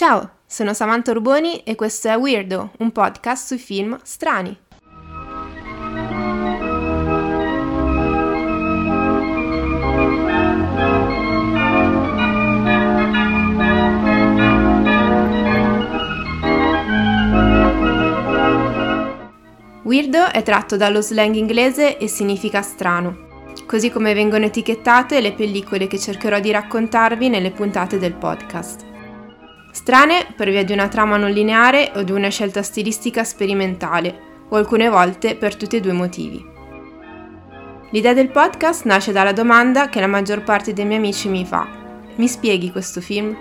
Ciao, sono Samantha Urboni e questo è Weirdo, un podcast sui film strani. Weirdo è tratto dallo slang inglese e significa strano, così come vengono etichettate le pellicole che cercherò di raccontarvi nelle puntate del podcast. Strane per via di una trama non lineare o di una scelta stilistica sperimentale, o alcune volte per tutti e due i motivi. L'idea del podcast nasce dalla domanda che la maggior parte dei miei amici mi fa. Mi spieghi questo film?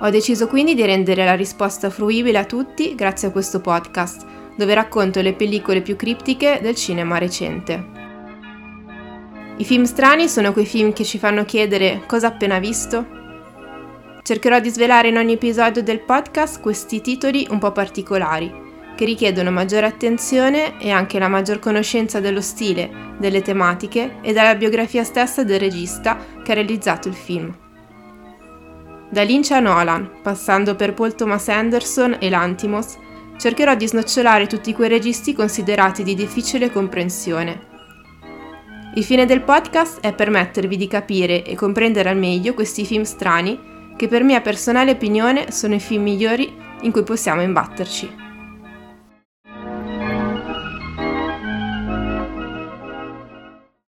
Ho deciso quindi di rendere la risposta fruibile a tutti grazie a questo podcast dove racconto le pellicole più criptiche del cinema recente. I film strani sono quei film che ci fanno chiedere cosa appena visto? Cercherò di svelare in ogni episodio del podcast questi titoli un po' particolari, che richiedono maggiore attenzione e anche la maggior conoscenza dello stile, delle tematiche e della biografia stessa del regista che ha realizzato il film. Da Lynch a Nolan, passando per Paul Thomas Anderson e Lantimos, cercherò di snocciolare tutti quei registi considerati di difficile comprensione. Il fine del podcast è permettervi di capire e comprendere al meglio questi film strani che per mia personale opinione sono i film migliori in cui possiamo imbatterci.